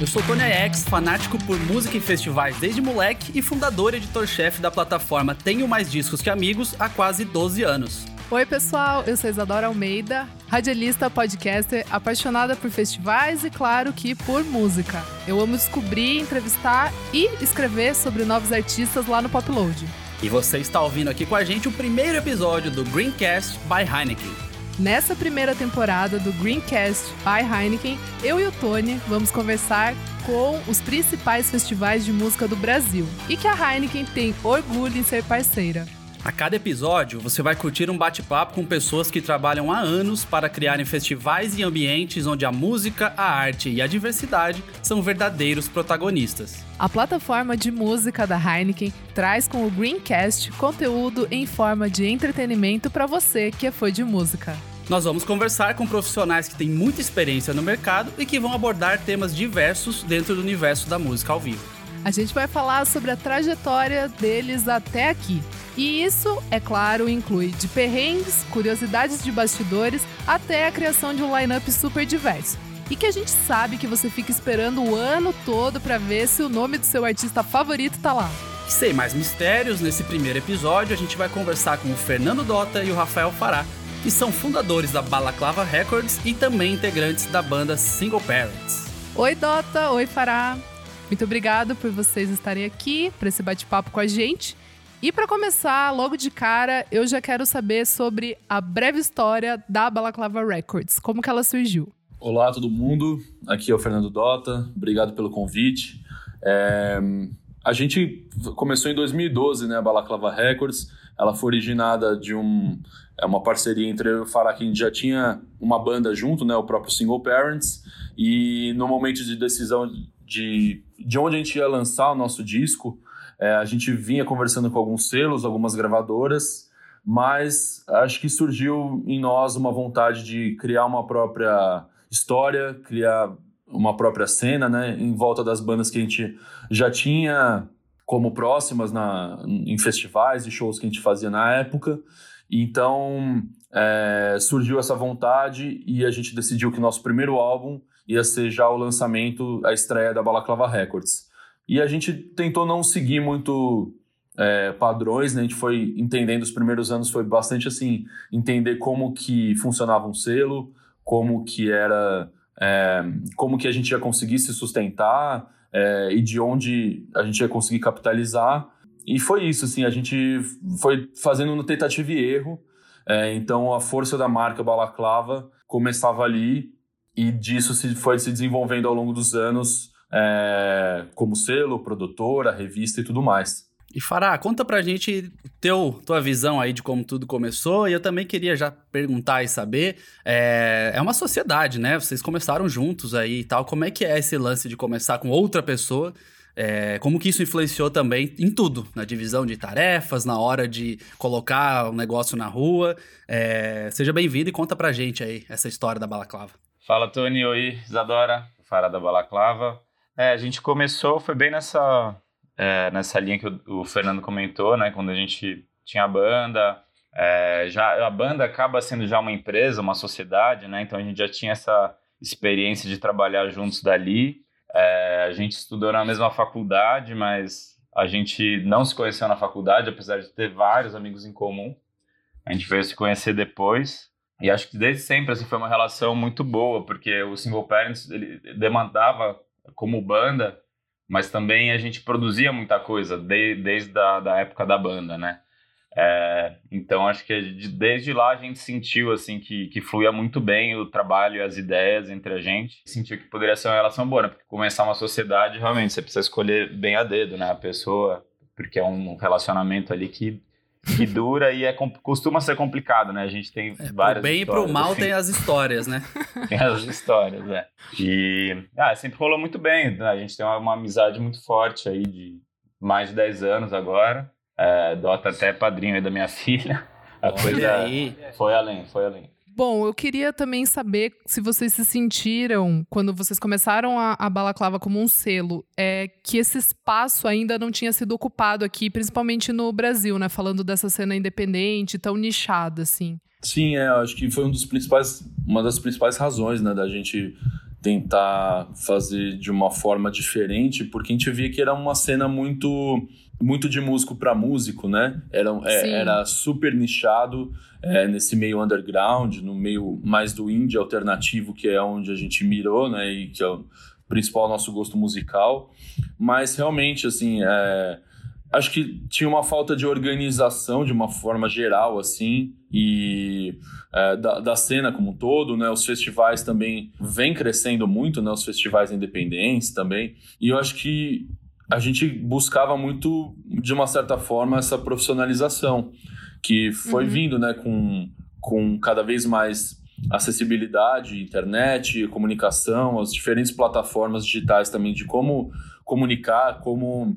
Eu sou Tony X, fanático por música e festivais desde moleque e fundador e editor-chefe da plataforma Tenho Mais Discos Que Amigos há quase 12 anos. Oi, pessoal, eu sou Isadora Almeida, radialista, podcaster, apaixonada por festivais e, claro, que por música. Eu amo descobrir, entrevistar e escrever sobre novos artistas lá no Popload. E você está ouvindo aqui com a gente o primeiro episódio do Greencast by Heineken. Nessa primeira temporada do Greencast by Heineken, eu e o Tony vamos conversar com os principais festivais de música do Brasil e que a Heineken tem orgulho em ser parceira. A cada episódio, você vai curtir um bate-papo com pessoas que trabalham há anos para criarem festivais e ambientes onde a música, a arte e a diversidade são verdadeiros protagonistas. A plataforma de música da Heineken traz com o Greencast conteúdo em forma de entretenimento para você que é fã de música. Nós vamos conversar com profissionais que têm muita experiência no mercado e que vão abordar temas diversos dentro do universo da música ao vivo. A gente vai falar sobre a trajetória deles até aqui. E isso, é claro, inclui de perrengues, curiosidades de bastidores, até a criação de um line-up super diverso. E que a gente sabe que você fica esperando o ano todo para ver se o nome do seu artista favorito tá lá. Sem mais mistérios, nesse primeiro episódio a gente vai conversar com o Fernando Dota e o Rafael Fará, que são fundadores da Balaclava Records e também integrantes da banda Single Parents. Oi Dota, oi Fará. Muito obrigado por vocês estarem aqui para esse bate-papo com a gente. E para começar, logo de cara, eu já quero saber sobre a breve história da Balaclava Records. Como que ela surgiu? Olá, todo mundo. Aqui é o Fernando Dota. Obrigado pelo convite. É... A gente começou em 2012, né, a Balaclava Records. Ela foi originada de um, é uma parceria entre eu e o Farah, que a gente já tinha uma banda junto, né, o próprio Single Parents. E no momento de decisão de, de onde a gente ia lançar o nosso disco, é, a gente vinha conversando com alguns selos, algumas gravadoras, mas acho que surgiu em nós uma vontade de criar uma própria história, criar uma própria cena, né, em volta das bandas que a gente já tinha como próximas na, em festivais e shows que a gente fazia na época. Então é, surgiu essa vontade e a gente decidiu que nosso primeiro álbum ia ser já o lançamento, a estreia da Balaclava Records. E a gente tentou não seguir muito é, padrões, né? A gente foi entendendo os primeiros anos foi bastante assim entender como que funcionava um selo, como que era, é, como que a gente ia conseguir se sustentar é, e de onde a gente ia conseguir capitalizar. E foi isso, assim, a gente foi fazendo no tentativa e erro. É, então a força da marca Balaclava começava ali e disso se foi se desenvolvendo ao longo dos anos é, como selo, produtora, revista e tudo mais. E Fará, conta pra gente teu, tua visão aí de como tudo começou. E eu também queria já perguntar e saber. É, é uma sociedade, né? Vocês começaram juntos aí e tal. Como é que é esse lance de começar com outra pessoa? É, como que isso influenciou também em tudo, na divisão de tarefas, na hora de colocar o um negócio na rua. É, seja bem-vindo e conta pra gente aí essa história da Balaclava. Fala, Tony. Oi, Isadora. Fara da Balaclava. É, a gente começou, foi bem nessa, é, nessa linha que o, o, Fernando comentou, né? Quando a gente tinha a banda. É, já, a banda acaba sendo já uma empresa, uma sociedade, né? Então a gente já tinha essa experiência de trabalhar juntos dali. É, a gente estudou na mesma faculdade, mas a gente não se conheceu na faculdade, apesar de ter vários amigos em comum. A gente veio se conhecer depois. E acho que desde sempre assim, foi uma relação muito boa, porque o Single Parents ele demandava como banda, mas também a gente produzia muita coisa de, desde a da época da banda, né? É, então acho que desde lá a gente sentiu assim que, que fluía muito bem o trabalho e as ideias entre a gente. Sentiu que poderia ser uma relação boa, né? Porque começar uma sociedade realmente você precisa escolher bem a dedo, né? A pessoa, porque é um relacionamento ali que que dura e é, costuma ser complicado, né? A gente tem é, várias. Pro bem e pro mal assim. tem as histórias, né? tem as histórias, é. E ah, sempre rolou muito bem. Né? A gente tem uma, uma, amizade muito forte aí de mais de 10 anos agora. É, Dota até padrinho aí da minha filha. A Olha coisa aí. foi além, foi além. Bom, eu queria também saber se vocês se sentiram, quando vocês começaram a, a Balaclava como um selo, é, que esse espaço ainda não tinha sido ocupado aqui, principalmente no Brasil, né? Falando dessa cena independente, tão nichada, assim. Sim, é, acho que foi um dos principais, uma das principais razões, né, da gente tentar fazer de uma forma diferente, porque a gente via que era uma cena muito muito de músico para músico, né? Era, é, era super nichado é, nesse meio underground, no meio mais do indie alternativo, que é onde a gente mirou, né? E que é o principal nosso gosto musical. Mas realmente, assim, é, acho que tinha uma falta de organização de uma forma geral, assim, e é, da, da, cena como um todo, né? Os festivais também vêm crescendo muito, né? Os festivais independentes também. E eu acho que a gente buscava muito, de uma certa forma, essa profissionalização, que foi uhum. vindo, né? Com, com cada vez mais acessibilidade, internet, comunicação, as diferentes plataformas digitais também de como comunicar, como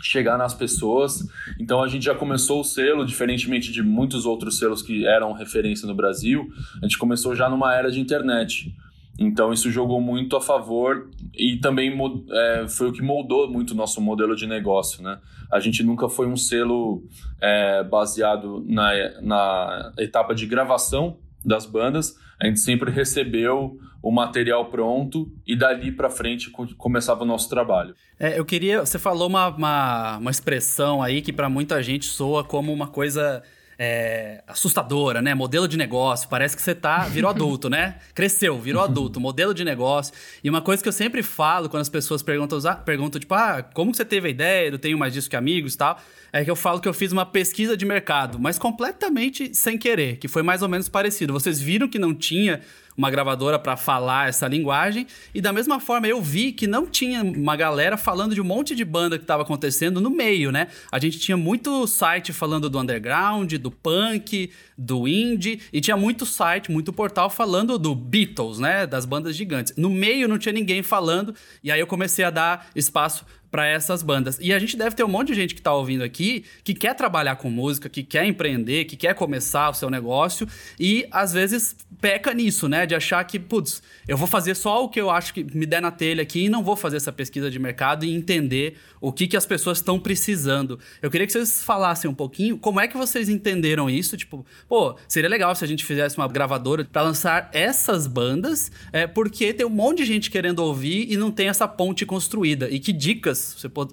chegar nas pessoas. Então a gente já começou o selo, diferentemente de muitos outros selos que eram referência no Brasil, a gente começou já numa era de internet. Então isso jogou muito a favor e também é, foi o que moldou muito o nosso modelo de negócio, né? A gente nunca foi um selo é, baseado na, na etapa de gravação das bandas, a gente sempre recebeu o material pronto e dali para frente começava o nosso trabalho. É, eu queria, você falou uma, uma, uma expressão aí que para muita gente soa como uma coisa é, assustadora, né? Modelo de negócio. Parece que você tá, virou adulto, né? Cresceu, virou adulto, modelo de negócio. E uma coisa que eu sempre falo quando as pessoas perguntam, perguntam tipo, ah, como você teve a ideia? Eu tenho mais disso que amigos e tal é que eu falo que eu fiz uma pesquisa de mercado, mas completamente sem querer, que foi mais ou menos parecido. Vocês viram que não tinha uma gravadora para falar essa linguagem, e da mesma forma eu vi que não tinha uma galera falando de um monte de banda que estava acontecendo no meio, né? A gente tinha muito site falando do underground, do punk, do indie, e tinha muito site, muito portal falando do Beatles, né? Das bandas gigantes. No meio não tinha ninguém falando, e aí eu comecei a dar espaço para essas bandas. E a gente deve ter um monte de gente que está ouvindo aqui que quer trabalhar com música, que quer empreender, que quer começar o seu negócio e às vezes peca nisso, né? De achar que, putz, eu vou fazer só o que eu acho que me der na telha aqui e não vou fazer essa pesquisa de mercado e entender o que, que as pessoas estão precisando. Eu queria que vocês falassem um pouquinho como é que vocês entenderam isso. Tipo, pô, seria legal se a gente fizesse uma gravadora para lançar essas bandas, é, porque tem um monte de gente querendo ouvir e não tem essa ponte construída. E que dicas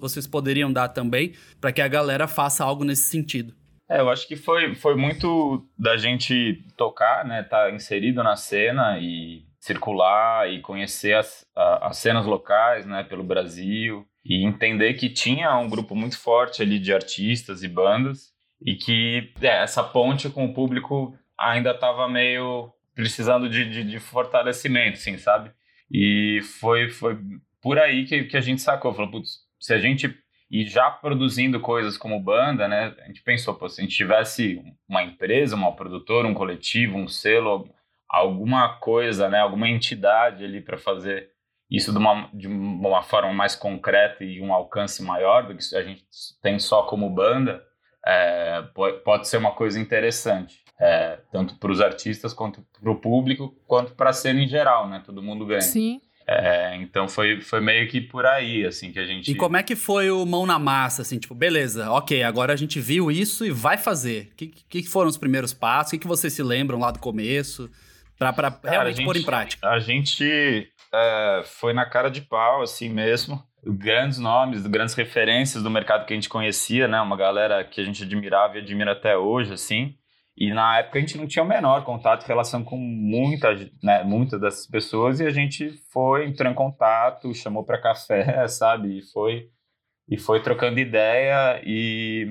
vocês poderiam dar também para que a galera faça algo nesse sentido? É, eu acho que foi, foi muito da gente tocar, né, tá inserido na cena e circular e conhecer as, as cenas locais, né, pelo Brasil e entender que tinha um grupo muito forte ali de artistas e bandas e que é, essa ponte com o público ainda estava meio precisando de, de, de, fortalecimento, assim, sabe? E foi, foi por aí que, que a gente sacou. Falou, putz, se a gente. E já produzindo coisas como banda, né? A gente pensou, pô, se a gente tivesse uma empresa, uma produtora, um coletivo, um selo, alguma coisa, né? Alguma entidade ali para fazer isso de uma, de uma forma mais concreta e um alcance maior do que a gente tem só como banda, é, pode ser uma coisa interessante. É, tanto para os artistas quanto para o público, quanto para a cena em geral, né? Todo mundo ganha. Sim. É, então foi, foi meio que por aí, assim, que a gente... E como é que foi o mão na massa, assim, tipo, beleza, ok, agora a gente viu isso e vai fazer. O que, que foram os primeiros passos? O que, que vocês se lembram lá do começo? Cara, realmente gente, pôr em prática. A gente é, foi na cara de pau, assim mesmo. Grandes nomes, grandes referências do mercado que a gente conhecia, né? Uma galera que a gente admirava e admira até hoje, assim. E na época a gente não tinha o menor contato, relação com muita, né, muitas dessas pessoas e a gente foi, entrou em contato, chamou para café, sabe? E foi, e foi trocando ideia e,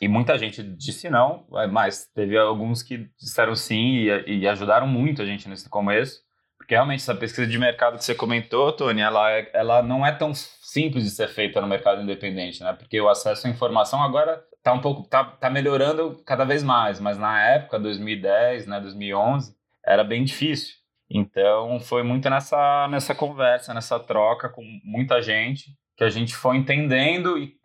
e muita gente disse não, mas teve alguns que disseram sim e, e ajudaram muito a gente nesse começo. Porque realmente essa pesquisa de mercado que você comentou, Tony, ela, é, ela não é tão simples de ser feita no mercado independente, né? Porque o acesso à informação agora tá um pouco tá, tá melhorando cada vez mais, mas na época 2010, né, 2011, era bem difícil. Então foi muito nessa nessa conversa, nessa troca com muita gente que a gente foi entendendo e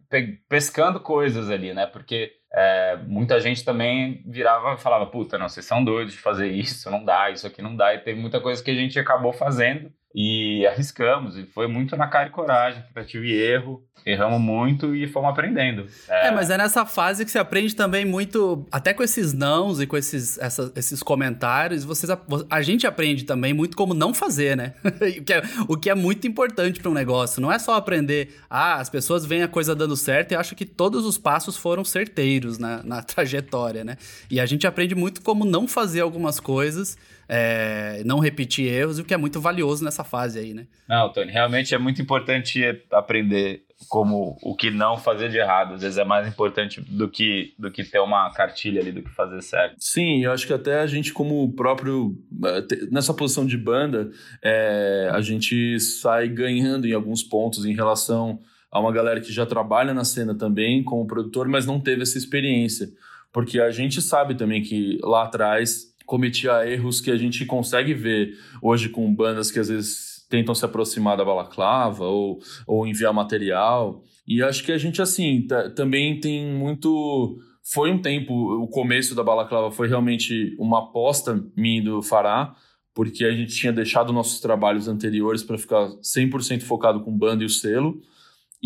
pescando coisas ali, né? Porque é, muita gente também virava e falava, puta, não, vocês são doidos de fazer isso, não dá, isso aqui não dá. E teve muita coisa que a gente acabou fazendo e arriscamos. E foi muito na cara e coragem, tentativa e erro. Erramos muito e fomos aprendendo. É... é... mas é nessa fase que você aprende também muito, até com esses nãos e com esses, essa, esses comentários, vocês, a, a, gente aprende também muito como não fazer, né? o, que é, o que é muito importante para um negócio. Não é só aprender, ah, as pessoas veem a coisa dando certo e acham que todos os passos foram certeiros na, na trajetória, né? E a gente aprende muito como não fazer algumas coisas é, não repetir erros, o que é muito valioso nessa fase aí, né? Não, Tony, realmente é muito importante aprender como o que não fazer de errado. Às vezes é mais importante do que, do que ter uma cartilha ali do que fazer certo. Sim, eu acho que até a gente, como próprio. Eh, nessa posição de banda, é, a gente sai ganhando em alguns pontos em relação a uma galera que já trabalha na cena também como produtor, mas não teve essa experiência. Porque a gente sabe também que lá atrás cometia erros que a gente consegue ver hoje com bandas que às vezes tentam se aproximar da balaclava ou, ou enviar material. E acho que a gente, assim, também tem muito. Foi um tempo, o começo da balaclava foi realmente uma aposta minha do Fará, porque a gente tinha deixado nossos trabalhos anteriores para ficar 100% focado com banda e o selo.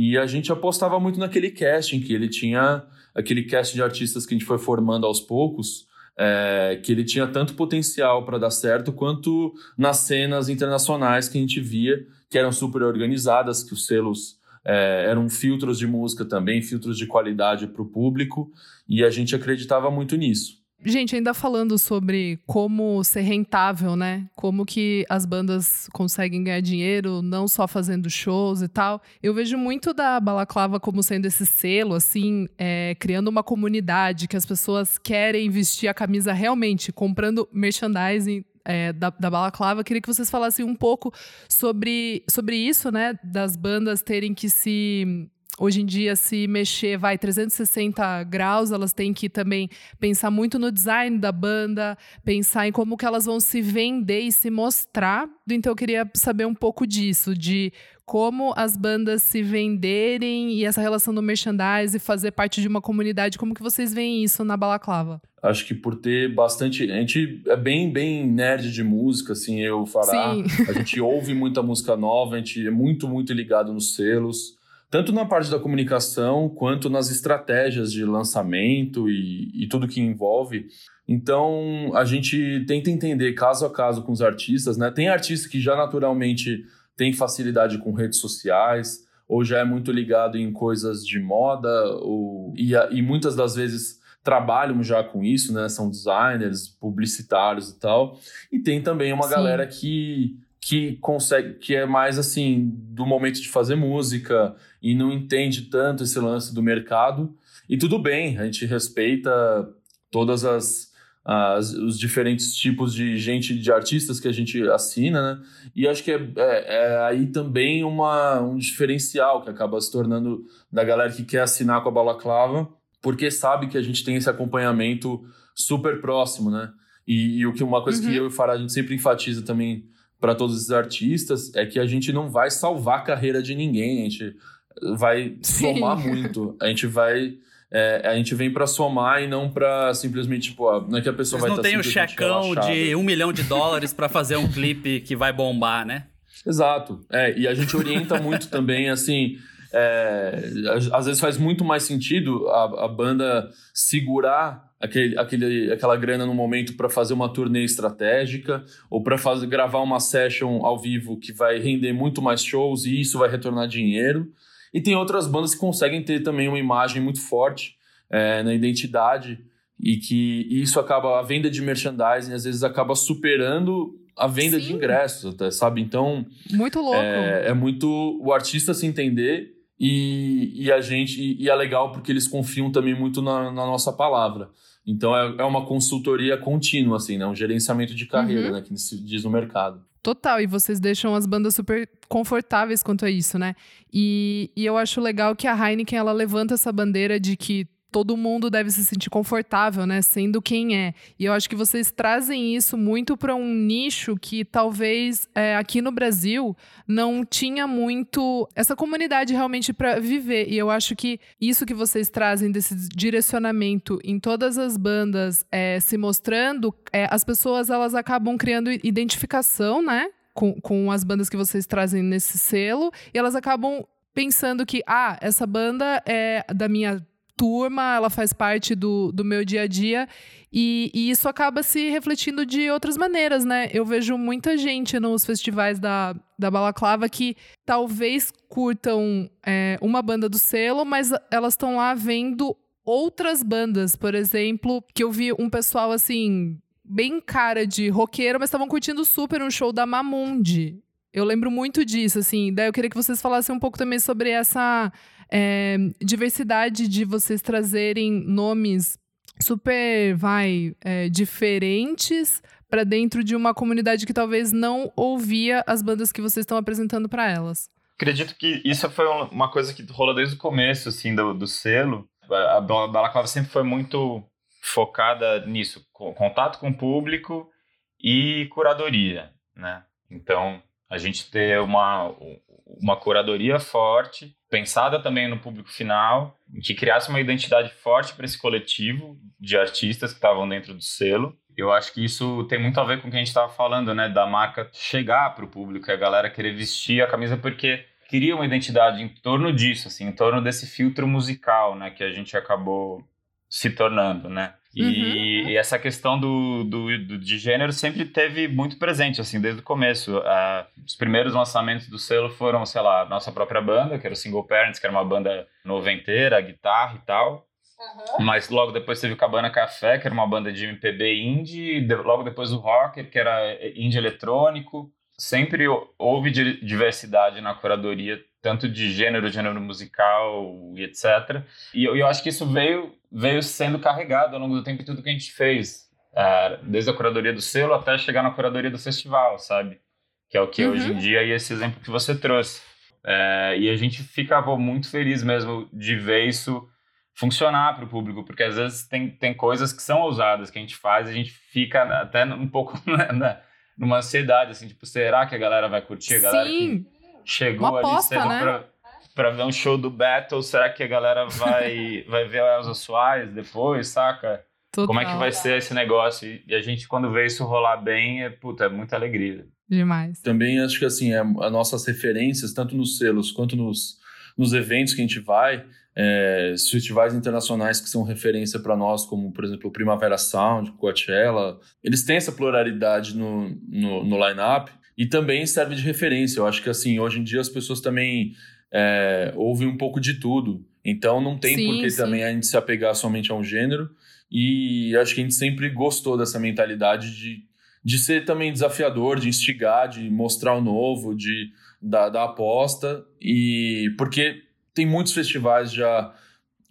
E a gente apostava muito naquele casting, que ele tinha aquele cast de artistas que a gente foi formando aos poucos é, que ele tinha tanto potencial para dar certo quanto nas cenas internacionais que a gente via, que eram super organizadas, que os selos é, eram filtros de música também, filtros de qualidade para o público, e a gente acreditava muito nisso. Gente, ainda falando sobre como ser rentável, né? Como que as bandas conseguem ganhar dinheiro, não só fazendo shows e tal. Eu vejo muito da Balaclava como sendo esse selo, assim, é, criando uma comunidade que as pessoas querem vestir a camisa realmente, comprando merchandising é, da, da Balaclava. Queria que vocês falassem um pouco sobre, sobre isso, né? Das bandas terem que se hoje em dia, se mexer, vai 360 graus, elas têm que também pensar muito no design da banda, pensar em como que elas vão se vender e se mostrar. Então, eu queria saber um pouco disso, de como as bandas se venderem e essa relação do merchandise e fazer parte de uma comunidade. Como que vocês veem isso na Balaclava? Acho que por ter bastante. A gente é bem, bem nerd de música, assim, eu fará. A gente ouve muita música nova, a gente é muito, muito ligado nos selos tanto na parte da comunicação quanto nas estratégias de lançamento e, e tudo que envolve. Então, a gente tenta entender caso a caso com os artistas, né? Tem artista que já naturalmente tem facilidade com redes sociais, ou já é muito ligado em coisas de moda, ou, e, e muitas das vezes trabalham já com isso, né? São designers, publicitários e tal. E tem também uma Sim. galera que que consegue, que é mais assim do momento de fazer música e não entende tanto esse lance do mercado. E tudo bem, a gente respeita todas as, as os diferentes tipos de gente, de artistas que a gente assina, né? E acho que é, é, é, aí também uma, um diferencial que acaba se tornando da galera que quer assinar com a Balaclava, porque sabe que a gente tem esse acompanhamento super próximo, né? E, e o que uma coisa uhum. que eu e o Farah a gente sempre enfatiza também para todos os artistas é que a gente não vai salvar a carreira de ninguém, a gente vai Sim. somar muito. A gente vai. É, a gente vem para somar e não para simplesmente, tipo, não é que a pessoa Vocês vai não estar tem o checão de um milhão de dólares para fazer um clipe que vai bombar, né? Exato. É, e a gente orienta muito também, assim. É, às vezes faz muito mais sentido a, a banda segurar aquele, aquele, aquela grana no momento para fazer uma turnê estratégica ou para gravar uma session ao vivo que vai render muito mais shows e isso vai retornar dinheiro. E tem outras bandas que conseguem ter também uma imagem muito forte é, na identidade e que isso acaba, a venda de merchandising às vezes acaba superando a venda Sim. de ingressos, até, sabe? Então. Muito louco. É, é muito o artista se entender e, e a gente. E, e, é legal porque eles confiam também muito na, na nossa palavra. Então é, é uma consultoria contínua, assim, né? Um gerenciamento de carreira, uhum. né? Que se diz no mercado. Total, e vocês deixam as bandas super confortáveis quanto a isso, né? E, e eu acho legal que a Heineken ela levanta essa bandeira de que todo mundo deve se sentir confortável, né, sendo quem é. E eu acho que vocês trazem isso muito para um nicho que talvez é, aqui no Brasil não tinha muito essa comunidade realmente para viver. E eu acho que isso que vocês trazem desse direcionamento em todas as bandas é, se mostrando, é, as pessoas elas acabam criando identificação, né? Com, com as bandas que vocês trazem nesse selo, e elas acabam pensando que, ah, essa banda é da minha turma, ela faz parte do, do meu dia a dia. E, e, isso acaba se refletindo de outras maneiras, né? Eu vejo muita gente nos festivais da, da Balaclava que talvez curtam é, uma banda do selo, mas elas estão lá vendo outras bandas, por exemplo, que eu vi um pessoal assim, bem cara de roqueiro, mas estavam curtindo super um show da Mamundi. Eu lembro muito disso, assim. Daí eu queria que vocês falassem um pouco também sobre essa é, diversidade de vocês trazerem nomes super, vai, é, diferentes para dentro de uma comunidade que talvez não ouvia as bandas que vocês estão apresentando para elas. Acredito que isso foi uma coisa que rolou desde o começo, assim, do, do selo. A Balaclava sempre foi muito focada nisso, contato com o público e curadoria, né? Então, a gente ter uma, uma curadoria forte, pensada também no público final, que criasse uma identidade forte para esse coletivo de artistas que estavam dentro do selo. Eu acho que isso tem muito a ver com o que a gente estava falando, né? Da marca chegar para o público a galera querer vestir a camisa porque queria uma identidade em torno disso, assim, em torno desse filtro musical, né? Que a gente acabou se tornando, né? E, uhum. e, essa questão do, do, do, de gênero sempre teve muito presente, assim, desde o começo. Uh, os primeiros lançamentos do selo foram, sei lá, nossa própria banda, que era o Single Parents, que era uma banda noventeira, guitarra e tal. Uhum. Mas logo depois teve o Cabana Café, que era uma banda de MPB indie. De, logo depois o Rocker, que era indie eletrônico. Sempre houve diversidade na curadoria tanto de gênero, gênero musical e etc. E eu, eu, acho que isso veio, veio sendo carregado ao longo do tempo em tudo que a gente fez, é, desde a curadoria do selo até chegar na curadoria do festival, sabe? Que é o que uhum. hoje em dia e esse exemplo que você trouxe. É, e a gente ficava muito feliz mesmo de ver isso funcionar para o público, porque às vezes tem, tem coisas que são ousadas que a gente faz e a gente fica até um pouco na, numa ansiedade, assim, tipo, será que a galera vai curtir? A galera Sim. Que chegou Uma ali cedo né? pra, pra ver um show do Battle, será que a galera vai, vai ver a Elza Soares depois, saca? Total. Como é que vai ser esse negócio? E a gente, quando vê isso rolar bem, é, puta, é muita alegria. Demais. Também acho que, assim, é, as nossas referências, tanto nos selos quanto nos, nos eventos que a gente vai, é, festivais internacionais que são referência para nós, como, por exemplo, o Primavera Sound, Coachella, eles têm essa pluralidade no, no, no line-up e também serve de referência. Eu acho que assim, hoje em dia as pessoas também é, ouvem um pouco de tudo. Então não tem por que também a gente se apegar somente a um gênero. E acho que a gente sempre gostou dessa mentalidade de, de ser também desafiador, de instigar, de mostrar o novo, de da, da aposta. E porque tem muitos festivais já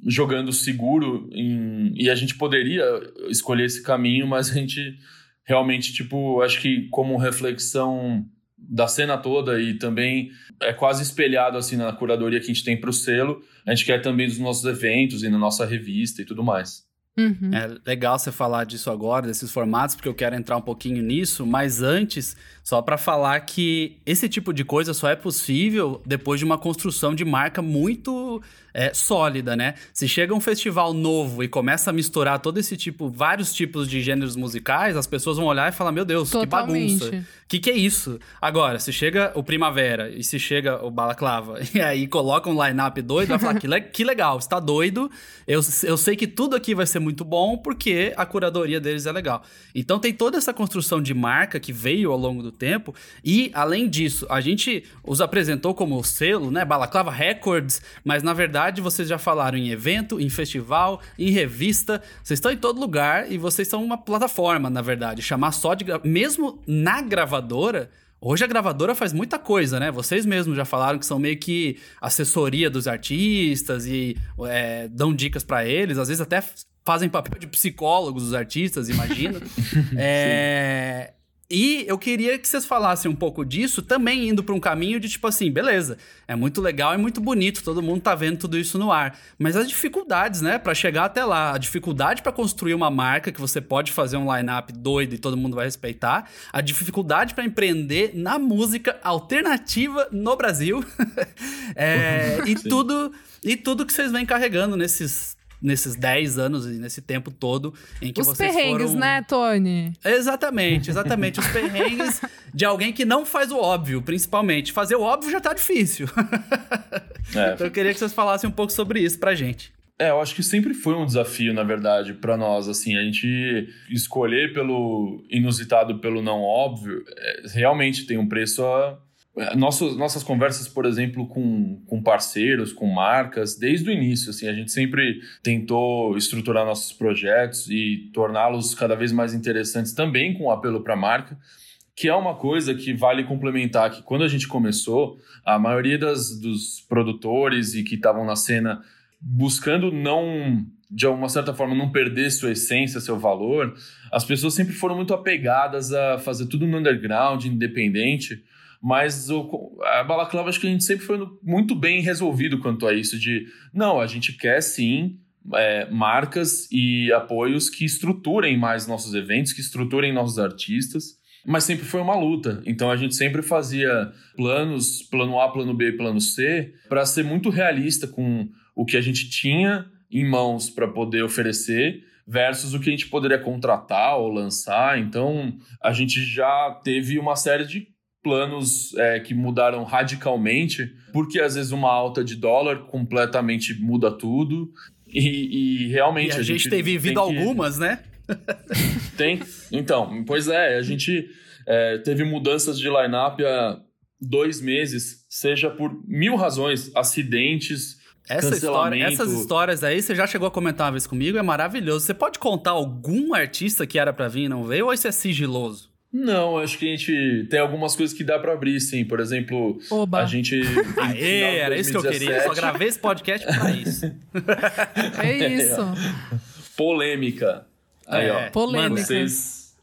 jogando seguro em, e a gente poderia escolher esse caminho, mas a gente realmente, tipo, acho que como reflexão da cena toda e também é quase espelhado assim na curadoria que a gente tem para o selo, a gente quer também dos nossos eventos e na nossa revista e tudo mais. Uhum. É legal você falar disso agora, desses formatos, porque eu quero entrar um pouquinho nisso, mas antes, só para falar que esse tipo de coisa só é possível depois de uma construção de marca muito é, sólida, né? Se chega um festival novo e começa a misturar todo esse tipo, vários tipos de gêneros musicais, as pessoas vão olhar e falar: Meu Deus, Totalmente. que bagunça. O que, que é isso? Agora, se chega o Primavera e se chega o Balaclava e aí coloca um line-up doido, vai falar: que, le que legal, está doido. Eu, eu sei que tudo aqui vai ser muito bom porque a curadoria deles é legal. Então tem toda essa construção de marca que veio ao longo do tempo e, além disso, a gente os apresentou como selo, né? Balaclava Records, mas na verdade, vocês já falaram em evento, em festival, em revista. Vocês estão em todo lugar e vocês são uma plataforma, na verdade. Chamar só de. Mesmo na gravadora. Hoje a gravadora faz muita coisa, né? Vocês mesmos já falaram que são meio que assessoria dos artistas e é, dão dicas para eles, às vezes até fazem papel de psicólogos dos artistas, imagina. é, E eu queria que vocês falassem um pouco disso, também indo para um caminho de tipo assim, beleza, é muito legal, é muito bonito, todo mundo tá vendo tudo isso no ar, mas as dificuldades, né, para chegar até lá, a dificuldade para construir uma marca que você pode fazer um line-up doido e todo mundo vai respeitar, a dificuldade para empreender na música alternativa no Brasil, é, e tudo e tudo que vocês vêm carregando nesses nesses 10 anos e nesse tempo todo em que Os vocês perrengues, foram... né, Tony? Exatamente, exatamente. Os perrengues de alguém que não faz o óbvio, principalmente. Fazer o óbvio já tá difícil. É. Então eu queria que vocês falassem um pouco sobre isso pra gente. É, eu acho que sempre foi um desafio, na verdade, para nós, assim, a gente escolher pelo inusitado, pelo não óbvio, é, realmente tem um preço a nossas, nossas conversas, por exemplo, com, com parceiros, com marcas, desde o início, assim, a gente sempre tentou estruturar nossos projetos e torná-los cada vez mais interessantes também com apelo para a marca, que é uma coisa que vale complementar que quando a gente começou, a maioria das, dos produtores e que estavam na cena buscando não de uma certa forma não perder sua essência, seu valor, as pessoas sempre foram muito apegadas a fazer tudo no underground, independente, mas o, a Balaclava acho que a gente sempre foi muito bem resolvido quanto a isso de não, a gente quer sim é, marcas e apoios que estruturem mais nossos eventos, que estruturem nossos artistas, mas sempre foi uma luta. Então a gente sempre fazia planos, plano A, plano B, plano C, para ser muito realista com o que a gente tinha em mãos para poder oferecer versus o que a gente poderia contratar ou lançar. Então a gente já teve uma série de planos é, que mudaram radicalmente, porque às vezes uma alta de dólar completamente muda tudo. E, e realmente. E a, a, gente, gente tem vivido tem que... algumas, né? tem. Então, pois é, a gente é, teve mudanças de line-up há dois meses, seja por mil razões, acidentes. Essa história, essas histórias aí, você já chegou a comentar uma vez comigo, é maravilhoso. Você pode contar algum artista que era para vir e não veio, ou isso é sigiloso? Não, acho que a gente tem algumas coisas que dá para abrir, sim. Por exemplo, Oba. a gente. Aê, era isso que eu queria. Só gravei esse podcast pra isso. é isso. Polêmica. Aí, é, ó. Polêmica. Vocês,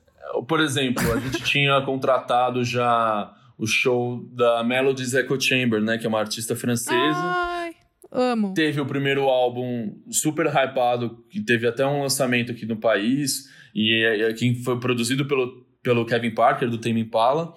por exemplo, a gente tinha contratado já o show da Melodies Echo Chamber, né? Que é uma artista francesa. Ai, amo. Teve o primeiro álbum super hypado, que teve até um lançamento aqui no país. E que foi produzido pelo pelo Kevin Parker, do Tame Impala.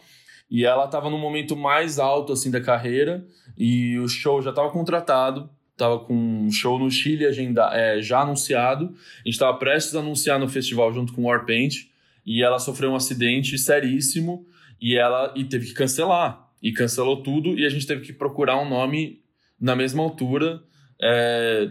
E ela estava no momento mais alto assim da carreira e o show já estava contratado, estava com um show no Chile agenda, é, já anunciado. A gente estava prestes a anunciar no festival junto com o Warpaint e ela sofreu um acidente seríssimo e ela e teve que cancelar. E cancelou tudo e a gente teve que procurar um nome na mesma altura. É,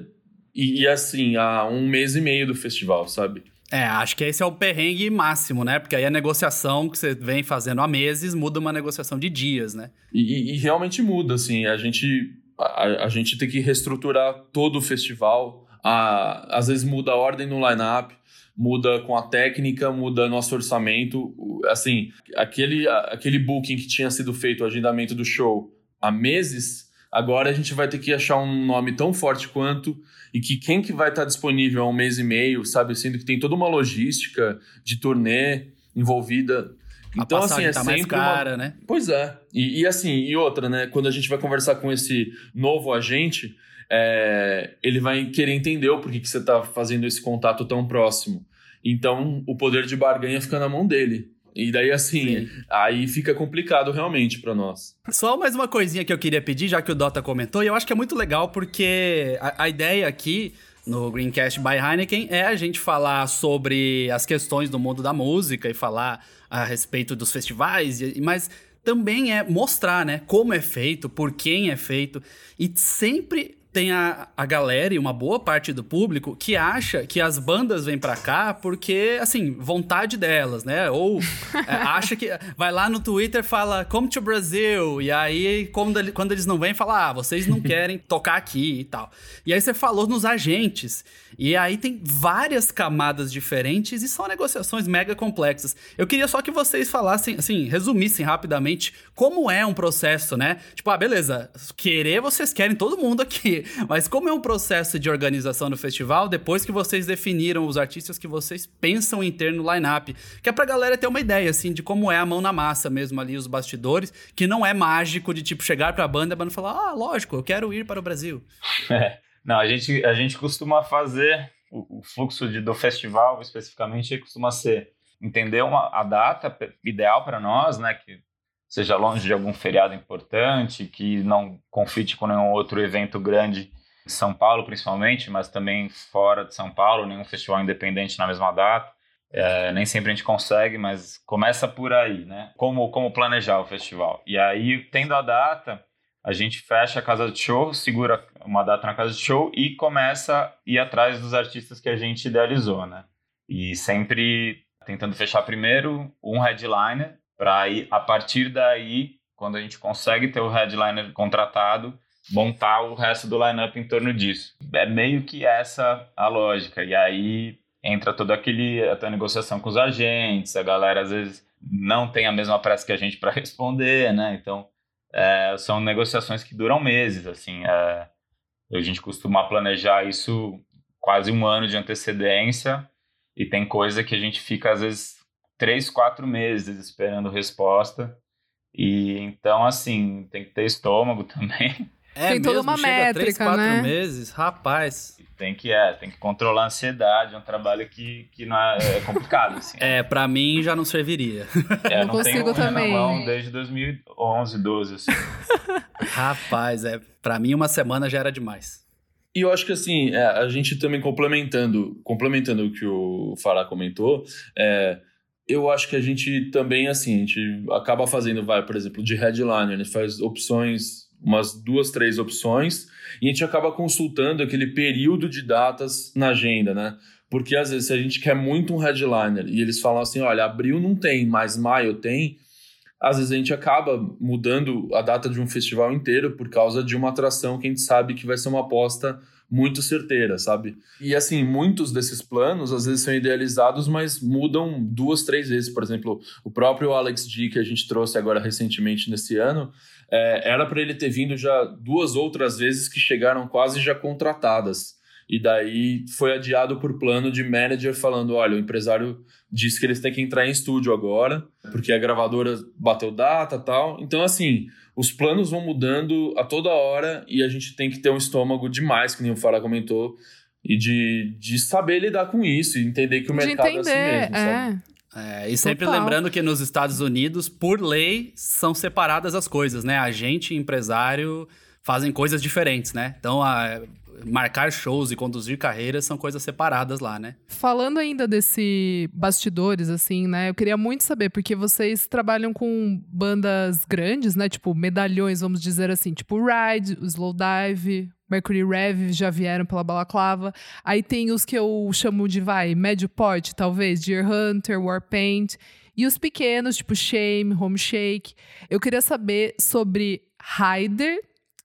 e, e assim, há um mês e meio do festival, sabe? É, acho que esse é o perrengue máximo, né? Porque aí a negociação que você vem fazendo há meses muda uma negociação de dias, né? E, e realmente muda, assim. A gente, a, a, gente tem que reestruturar todo o festival. A, às vezes muda a ordem no line-up, muda com a técnica, muda nosso orçamento. Assim, aquele, aquele booking que tinha sido feito, o agendamento do show há meses, agora a gente vai ter que achar um nome tão forte quanto e que quem que vai estar disponível há um mês e meio, sabe? Sendo que tem toda uma logística de turnê envolvida. Então, assim, é tá sempre mais cara, uma... né? Pois é. E, e, assim, e outra, né? Quando a gente vai conversar com esse novo agente, é... ele vai querer entender o porquê que você está fazendo esse contato tão próximo. Então, o poder de barganha fica na mão dele. E daí, assim, Sim. aí fica complicado realmente para nós. Só mais uma coisinha que eu queria pedir, já que o Dota comentou, e eu acho que é muito legal porque a, a ideia aqui no Greencast by Heineken é a gente falar sobre as questões do mundo da música e falar a respeito dos festivais, mas também é mostrar, né, como é feito, por quem é feito e sempre tem a, a galera e uma boa parte do público que acha que as bandas vêm pra cá porque, assim, vontade delas, né? Ou é, acha que. Vai lá no Twitter fala, come to Brasil. E aí, quando, quando eles não vêm, fala, ah, vocês não querem tocar aqui e tal. E aí você falou nos agentes. E aí tem várias camadas diferentes e são negociações mega complexas. Eu queria só que vocês falassem, assim, resumissem rapidamente como é um processo, né? Tipo, ah, beleza, querer vocês querem todo mundo aqui, mas como é um processo de organização do festival depois que vocês definiram os artistas que vocês pensam em ter no line-up? Que é pra galera ter uma ideia, assim, de como é a mão na massa mesmo ali, os bastidores, que não é mágico de, tipo, chegar pra banda e a banda falar, ah, lógico, eu quero ir para o Brasil. É. Não, a gente, a gente costuma fazer o, o fluxo de, do festival, especificamente, costuma ser entender uma, a data ideal para nós, né? Que seja longe de algum feriado importante, que não conflite com nenhum outro evento grande em São Paulo, principalmente, mas também fora de São Paulo, nenhum festival independente na mesma data. É, nem sempre a gente consegue, mas começa por aí, né? Como, como planejar o festival. E aí, tendo a data, a gente fecha a casa de show, segura uma data na casa de show e começa a ir atrás dos artistas que a gente idealizou, né? E sempre tentando fechar primeiro um headliner, para a partir daí, quando a gente consegue ter o headliner contratado, montar o resto do lineup em torno disso. É meio que essa a lógica. E aí entra toda aquele a negociação com os agentes, a galera às vezes não tem a mesma pressa que a gente para responder, né? Então é, são negociações que duram meses, assim. É, a gente costuma planejar isso quase um ano de antecedência e tem coisa que a gente fica, às vezes, três, quatro meses esperando resposta. E então, assim, tem que ter estômago também. É tem toda uma métrica, três, quatro né? meses, rapaz. Tem que é, tem que controlar a ansiedade, é um trabalho que, que não é, é complicado, assim. é, para mim já não serviria. É, não, não consigo também. Mão desde 2011, 12, assim. rapaz, é, para mim uma semana já era demais. E eu acho que assim, é, a gente também complementando, complementando o que o Fará comentou, é, eu acho que a gente também, assim, a gente acaba fazendo, vai, por exemplo, de headliner, a gente faz opções umas duas, três opções, e a gente acaba consultando aquele período de datas na agenda, né? Porque às vezes se a gente quer muito um headliner e eles falam assim, olha, abril não tem, mas maio tem, às vezes a gente acaba mudando a data de um festival inteiro por causa de uma atração que a gente sabe que vai ser uma aposta muito certeira, sabe? E assim, muitos desses planos às vezes são idealizados, mas mudam duas, três vezes. Por exemplo, o próprio Alex D que a gente trouxe agora recentemente nesse ano, é, era para ele ter vindo já duas outras vezes que chegaram quase já contratadas. E daí foi adiado por plano de manager falando: olha, o empresário disse que eles têm que entrar em estúdio agora, porque a gravadora bateu data tal. Então, assim, os planos vão mudando a toda hora e a gente tem que ter um estômago demais, que nem o Fara comentou, e de, de saber lidar com isso e entender que o mercado entender, é assim mesmo, é. sabe? É, e sempre Total. lembrando que nos Estados Unidos, por lei, são separadas as coisas, né? Agente e empresário fazem coisas diferentes, né? Então, a, marcar shows e conduzir carreiras são coisas separadas lá, né? Falando ainda desse bastidores, assim, né? Eu queria muito saber, porque vocês trabalham com bandas grandes, né? Tipo, medalhões, vamos dizer assim, tipo Ride, Slowdive, Mercury Rev já vieram pela balaclava. Aí tem os que eu chamo de, vai, médio porte, talvez, Deer Hunter, Warpaint. E os pequenos, tipo Shame, Home Shake. Eu queria saber sobre Rider,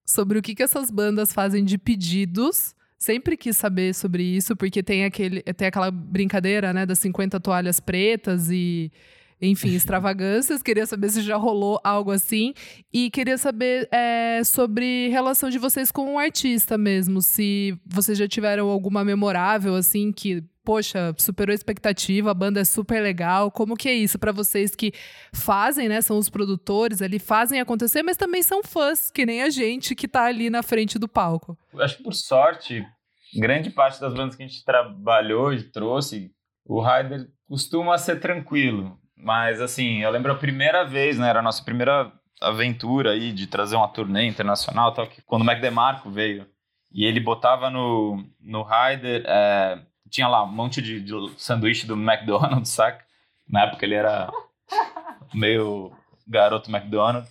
sobre o que, que essas bandas fazem de pedidos. Sempre quis saber sobre isso, porque tem, aquele, tem aquela brincadeira, né, das 50 toalhas pretas e enfim, extravagâncias. queria saber se já rolou algo assim. E queria saber é, sobre relação de vocês com o artista mesmo. Se vocês já tiveram alguma memorável, assim, que, poxa, superou a expectativa, a banda é super legal. Como que é isso para vocês que fazem, né? São os produtores ali, fazem acontecer, mas também são fãs, que nem a gente que tá ali na frente do palco. Acho que por sorte, grande parte das bandas que a gente trabalhou e trouxe, o Ryder costuma ser tranquilo. Mas, assim, eu lembro a primeira vez, né? Era a nossa primeira aventura aí de trazer uma turnê internacional tal, que quando o Mac DeMarco veio e ele botava no, no Rider, é, tinha lá um monte de, de sanduíche do McDonald's, saca? Na época ele era meio garoto McDonald's.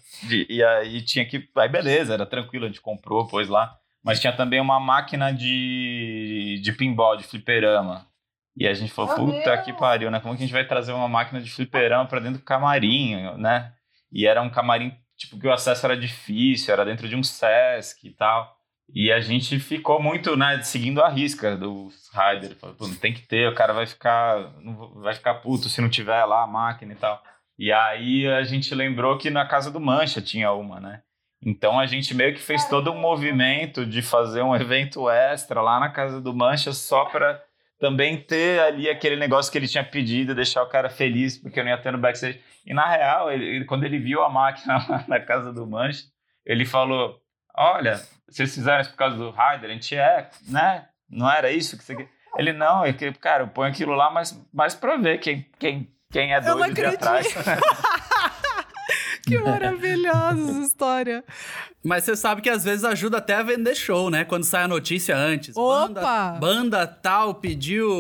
E aí tinha que. Aí beleza, era tranquilo, a gente comprou, pôs lá. Mas tinha também uma máquina de, de pinball, de fliperama. E a gente falou, puta Deus. que pariu, né? Como que a gente vai trazer uma máquina de fliperama pra dentro do camarim, né? E era um camarim, tipo, que o acesso era difícil, era dentro de um Sesc e tal. E a gente ficou muito, né, seguindo a risca dos riders. Pô, não tem que ter, o cara vai ficar, vai ficar puto se não tiver lá a máquina e tal. E aí a gente lembrou que na casa do Mancha tinha uma, né? Então a gente meio que fez todo um movimento de fazer um evento extra lá na casa do Mancha só para também ter ali aquele negócio que ele tinha pedido, deixar o cara feliz porque não ia ter no backstage. E na real, ele, quando ele viu a máquina lá na casa do Mancha, ele falou: Olha, vocês fizeram isso por causa do Ryder? A gente é, né? Não era isso que você. Ele não, que, cara, eu ponho aquilo lá, mas, mas pra ver quem, quem, quem é doido de atrás. que maravilhosa essa história. Mas você sabe que às vezes ajuda até a vender show, né? Quando sai a notícia antes. Opa! Banda, banda tal pediu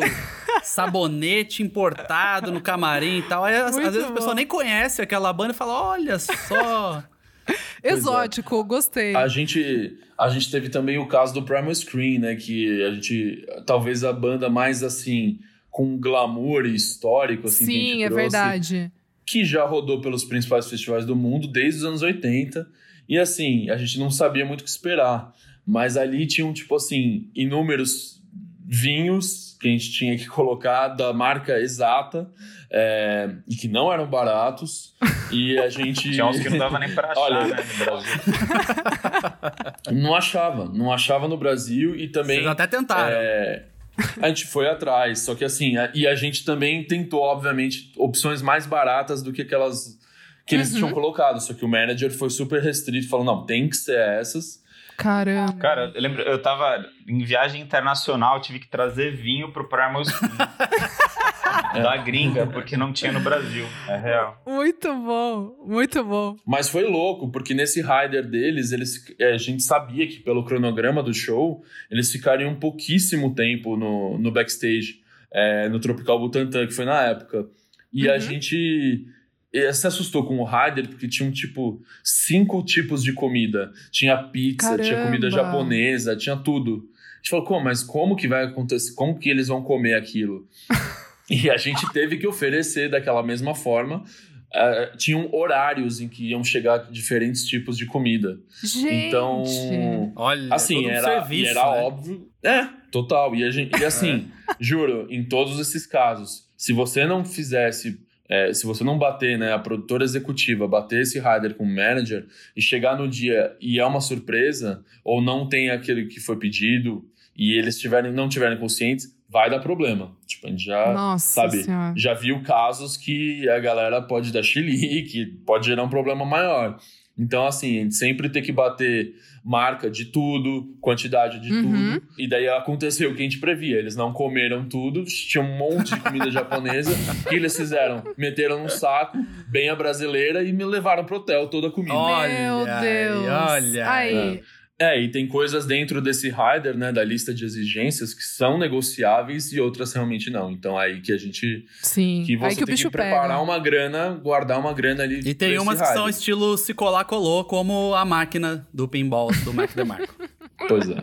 sabonete importado no camarim e tal. Aí, às, às vezes a pessoa nem conhece aquela banda e fala: olha só. Exótico, é. gostei. A gente, a gente teve também o caso do Primal Screen, né? Que a gente. Talvez a banda mais assim, com glamour histórico, assim. Sim, é trouxe, verdade. Que já rodou pelos principais festivais do mundo desde os anos 80. E assim, a gente não sabia muito o que esperar. Mas ali tinham, tipo assim, inúmeros vinhos que a gente tinha que colocar da marca exata é, e que não eram baratos. E a gente. Tinha uns que não dava nem pra achar, Olha, né, no Brasil. não achava, não achava no Brasil e também. Vocês até tentaram. É, a gente foi atrás, só que assim, a, e a gente também tentou, obviamente, opções mais baratas do que aquelas que eles uhum. tinham colocado. Só que o manager foi super restrito, falou: não, tem que ser essas. Caramba. Cara, eu lembro, eu tava em viagem internacional, tive que trazer vinho pro Primal da gringa, porque não tinha no Brasil. É real. Muito bom, muito bom. Mas foi louco, porque nesse rider deles, eles, é, a gente sabia que pelo cronograma do show, eles ficariam pouquíssimo tempo no, no backstage, é, no Tropical Butantan, que foi na época. E uhum. a gente se assustou com o Rider porque tinha um tipo cinco tipos de comida. Tinha pizza, Caramba. tinha comida japonesa, tinha tudo. A gente falou, como, mas como que vai acontecer? Como que eles vão comer aquilo? e a gente teve que oferecer daquela mesma forma. Uh, tinham horários em que iam chegar diferentes tipos de comida. Gente. Então, olha, assim, era, serviço, era né? óbvio. É, total. E, a gente, e assim, juro, em todos esses casos, se você não fizesse é, se você não bater, né, a produtora executiva, bater esse rider com o manager e chegar no dia e é uma surpresa, ou não tem aquele que foi pedido e eles tiverem, não tiverem conscientes, vai dar problema. Tipo, a gente já, Nossa sabe, senhora. já viu casos que a galera pode dar que pode gerar um problema maior. Então, assim, a gente sempre tem que bater marca de tudo, quantidade de uhum. tudo. E daí aconteceu o que a gente previa. Eles não comeram tudo, tinha um monte de comida japonesa. O que eles fizeram? Meteram num saco, bem a brasileira, e me levaram pro hotel toda a comida. Meu Deus! Olha! Aí. É. É, e tem coisas dentro desse rider, né, da lista de exigências que são negociáveis e outras realmente não. Então aí que a gente Sim. que você aí que tem que preparar pega. uma grana, guardar uma grana ali. E tem umas que são estilo se colar colou, como a máquina do pinball do Mac DeMarco. pois é.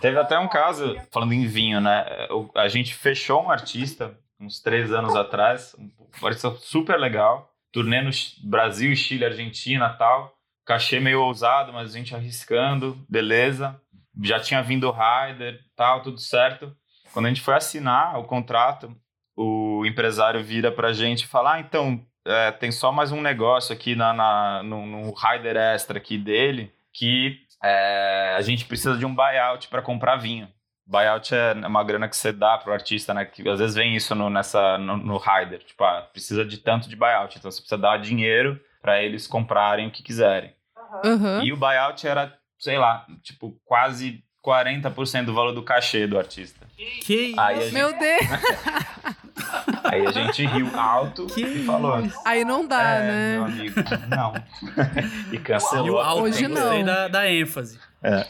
Teve até um caso, falando em vinho, né? A gente fechou um artista uns três anos atrás, um artista super legal, turnê no Brasil, Chile, Argentina tal cachê meio ousado, mas a gente arriscando, beleza. Já tinha vindo o rider, tal, tudo certo. Quando a gente foi assinar o contrato, o empresário vira pra gente e fala: ah, então, é, tem só mais um negócio aqui na, na no, no rider extra aqui dele, que é, a gente precisa de um buyout para comprar vinho. Buyout é uma grana que você dá pro artista, né? Que às vezes vem isso no, nessa, no, no rider. Tipo, ah, precisa de tanto de buyout. Então você precisa dar dinheiro para eles comprarem o que quiserem. Uhum. E o buyout era, sei lá, tipo, quase 40% do valor do cachê do artista. Que Aí gente... Meu Deus! Aí a gente riu alto que e falou. Aí não dá, é, né? Meu amigo, não. e cancelou. Alto, Hoje não. Da, da ênfase. É.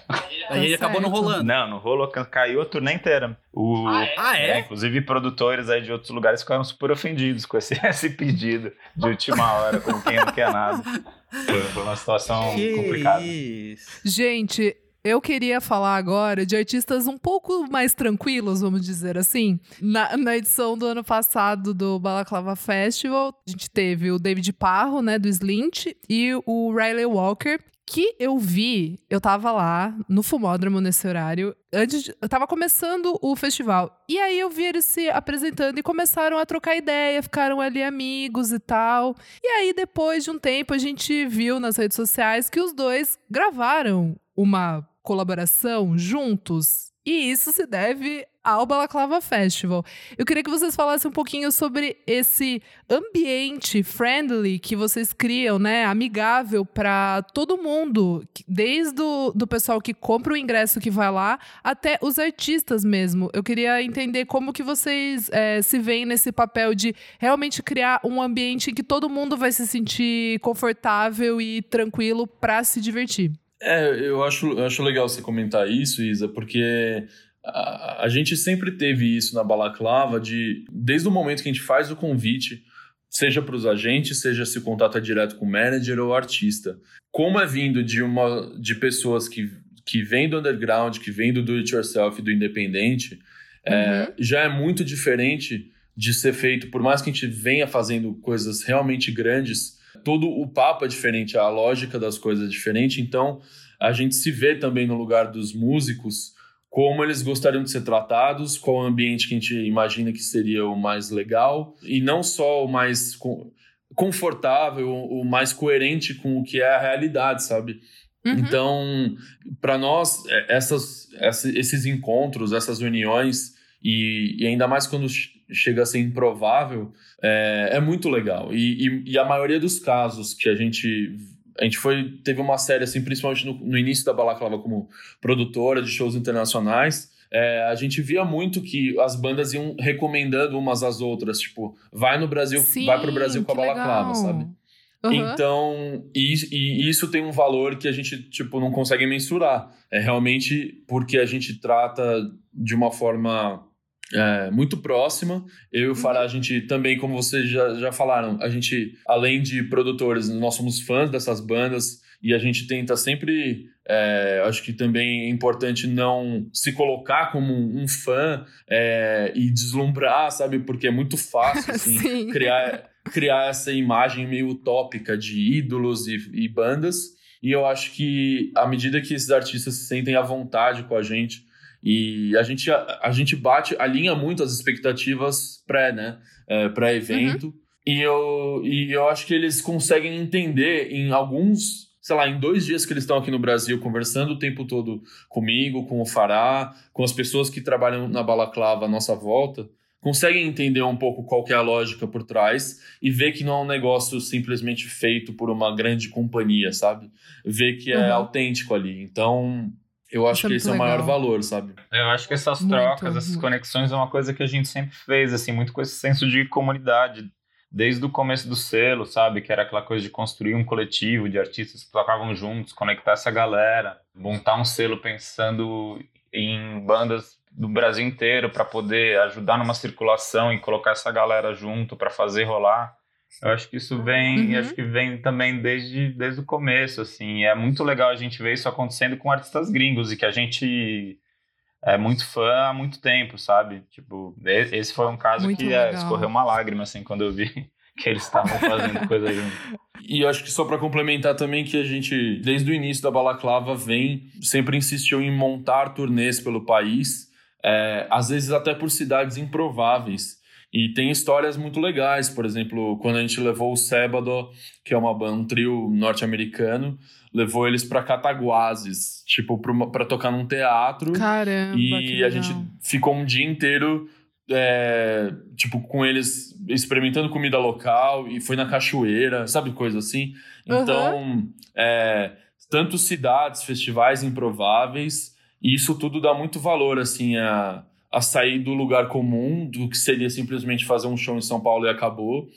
Aí ele acabou não rolando. Não, não rolou, caiu a turnê inteira. O, ah, é? Ah, é? é? Inclusive, produtores aí de outros lugares ficaram super ofendidos com esse, esse pedido de última hora, como quem não quer nada. Foi, foi uma situação que complicada. Isso. Gente, eu queria falar agora de artistas um pouco mais tranquilos, vamos dizer assim. Na, na, edição do ano passado do Balaclava Festival, a gente teve o David Parro, né, do Slint, e o Riley Walker, que eu vi, eu tava lá no Fumódromo nesse horário, antes de, eu tava começando o festival. E aí eu vi eles se apresentando e começaram a trocar ideia, ficaram ali amigos e tal. E aí depois de um tempo a gente viu nas redes sociais que os dois gravaram uma colaboração juntos. E isso se deve ao Balaclava Festival. Eu queria que vocês falassem um pouquinho sobre esse ambiente friendly que vocês criam, né? Amigável para todo mundo, desde o do pessoal que compra o ingresso que vai lá até os artistas mesmo. Eu queria entender como que vocês é, se veem nesse papel de realmente criar um ambiente em que todo mundo vai se sentir confortável e tranquilo para se divertir. É, eu acho, eu acho legal você comentar isso, Isa, porque a, a gente sempre teve isso na balaclava de desde o momento que a gente faz o convite, seja para os agentes, seja se é direto com o manager ou artista. Como é vindo de uma de pessoas que, que vêm do underground, que vêm do do it yourself, do independente, é, uhum. é, já é muito diferente de ser feito, por mais que a gente venha fazendo coisas realmente grandes, todo o papo é diferente, a lógica das coisas é diferente, então a gente se vê também no lugar dos músicos como eles gostariam de ser tratados, qual o ambiente que a gente imagina que seria o mais legal, e não só o mais confortável, o mais coerente com o que é a realidade, sabe? Uhum. Então, para nós, é, essas, esses encontros, essas reuniões, e, e, ainda mais quando chega a ser improvável, é, é muito legal. E, e, e, a maioria dos casos que a gente a gente foi teve uma série assim, principalmente no, no início da Balaclava como produtora de shows internacionais. É, a gente via muito que as bandas iam recomendando umas às outras, tipo, vai no Brasil, Sim, vai pro Brasil com a Balaclava, legal. sabe? Uhum. Então, e, e, isso tem um valor que a gente, tipo, não consegue mensurar. É realmente porque a gente trata de uma forma é, muito próxima. Eu e o Fará, a gente também, como vocês já, já falaram, a gente, além de produtores, nós somos fãs dessas bandas e a gente tenta sempre. É, acho que também é importante não se colocar como um fã é, e deslumbrar, sabe? Porque é muito fácil assim, criar, criar essa imagem meio utópica de ídolos e, e bandas. E eu acho que à medida que esses artistas se sentem à vontade com a gente, e a gente, a, a gente bate, alinha muito as expectativas pré, né? É, pré-evento. Uhum. E, eu, e eu acho que eles conseguem entender em alguns, sei lá, em dois dias que eles estão aqui no Brasil conversando o tempo todo comigo, com o Fará, com as pessoas que trabalham na Balaclava à nossa volta, conseguem entender um pouco qual é a lógica por trás e ver que não é um negócio simplesmente feito por uma grande companhia, sabe? Ver que é uhum. autêntico ali. Então, eu acho Isso que é esse é o maior valor, sabe? Eu acho que essas trocas, muito, essas muito. conexões é uma coisa que a gente sempre fez, assim, muito com esse senso de comunidade. Desde o começo do selo, sabe? Que era aquela coisa de construir um coletivo de artistas que tocavam juntos, conectar essa galera, montar um selo pensando em bandas do Brasil inteiro para poder ajudar numa circulação e colocar essa galera junto para fazer rolar. Eu acho que isso vem, uhum. acho que vem também desde, desde o começo, assim. É muito legal a gente ver isso acontecendo com artistas gringos e que a gente é muito fã há muito tempo, sabe? Tipo, esse foi um caso muito que é, escorreu uma lágrima, assim, quando eu vi que eles estavam fazendo coisa junto. E eu acho que só para complementar também que a gente, desde o início da Balaclava, vem, sempre insistiu em montar turnês pelo país, é, às vezes até por cidades improváveis. E tem histórias muito legais, por exemplo, quando a gente levou o Sébado, que é uma um trio norte-americano, levou eles para Cataguases, tipo, para tocar num teatro. Caramba! E a gente ficou um dia inteiro, é, tipo, com eles experimentando comida local e foi na cachoeira, sabe, coisa assim. Então, uhum. é, tanto cidades, festivais improváveis, e isso tudo dá muito valor, assim, a a sair do lugar comum, do que seria simplesmente fazer um show em São Paulo e acabou.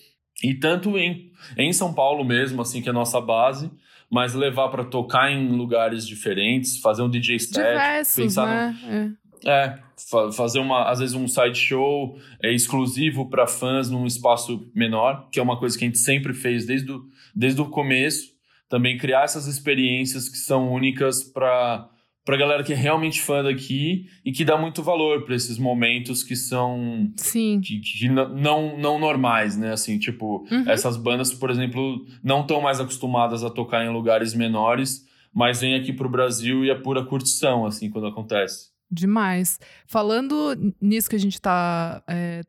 E tanto em, em São Paulo mesmo, assim, que é a nossa base, mas levar para tocar em lugares diferentes, fazer um DJ set, Diversos, pensar né? no, é. é fa fazer uma às vezes um side show é exclusivo para fãs num espaço menor, que é uma coisa que a gente sempre fez desde o, desde o começo. Também criar essas experiências que são únicas para pra galera que é realmente fã daqui e que dá muito valor para esses momentos que são Sim. Que, que não não normais, né? Assim, tipo, uhum. essas bandas, por exemplo, não estão mais acostumadas a tocar em lugares menores, mas vem aqui para o Brasil e é pura curtição, assim, quando acontece. Demais. Falando nisso que a gente está é,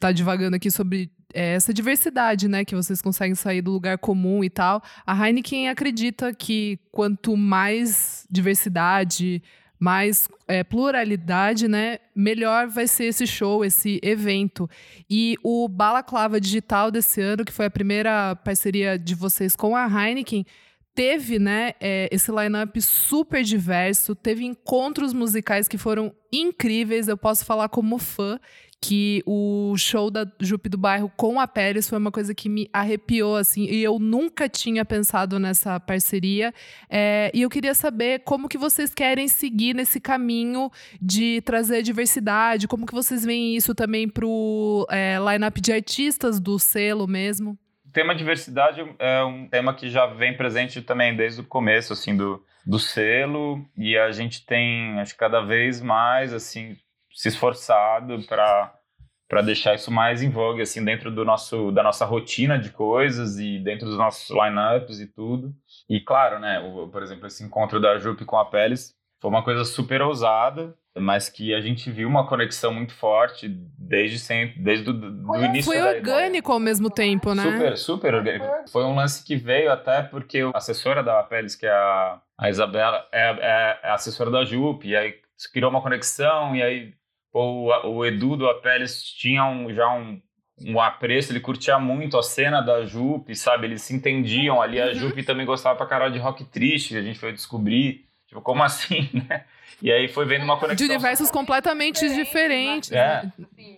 tá divagando aqui sobre é, essa diversidade, né? Que vocês conseguem sair do lugar comum e tal. A Heineken acredita que quanto mais diversidade, mais é, pluralidade, né? Melhor vai ser esse show, esse evento. E o Balaclava Digital desse ano, que foi a primeira parceria de vocês com a Heineken, teve, né, é, esse line-up super diverso, teve encontros musicais que foram incríveis. Eu posso falar como fã que o show da Jupe do Bairro com a Pérez foi uma coisa que me arrepiou, assim, e eu nunca tinha pensado nessa parceria. É, e eu queria saber como que vocês querem seguir nesse caminho de trazer diversidade, como que vocês veem isso também pro é, line-up de artistas do selo mesmo? O tema diversidade é um tema que já vem presente também desde o começo, assim, do, do selo, e a gente tem, acho cada vez mais, assim, se esforçado para para deixar isso mais em vogue assim dentro do nosso da nossa rotina de coisas e dentro dos nossos lineups e tudo. E claro, né, o, por exemplo, esse encontro da Jupe com a Peles foi uma coisa super ousada, mas que a gente viu uma conexão muito forte desde sempre, desde o do início Foi orgânico ao mesmo tempo, né? Super, super orgânico. Foi um lance que veio até porque a assessora da Peles, que é a, a Isabela, é, é, é assessora da Jupe, e aí criou uma conexão, e aí o, o Edu do Apeles tinha um, já um, um apreço, ele curtia muito a cena da Jupe, sabe? Eles se entendiam ali. A uhum. Jupe também gostava pra caralho de rock triste, a gente foi descobrir. Tipo, como assim, né? E aí foi vendo uma conexão. De universos completamente diferentes. É. Né?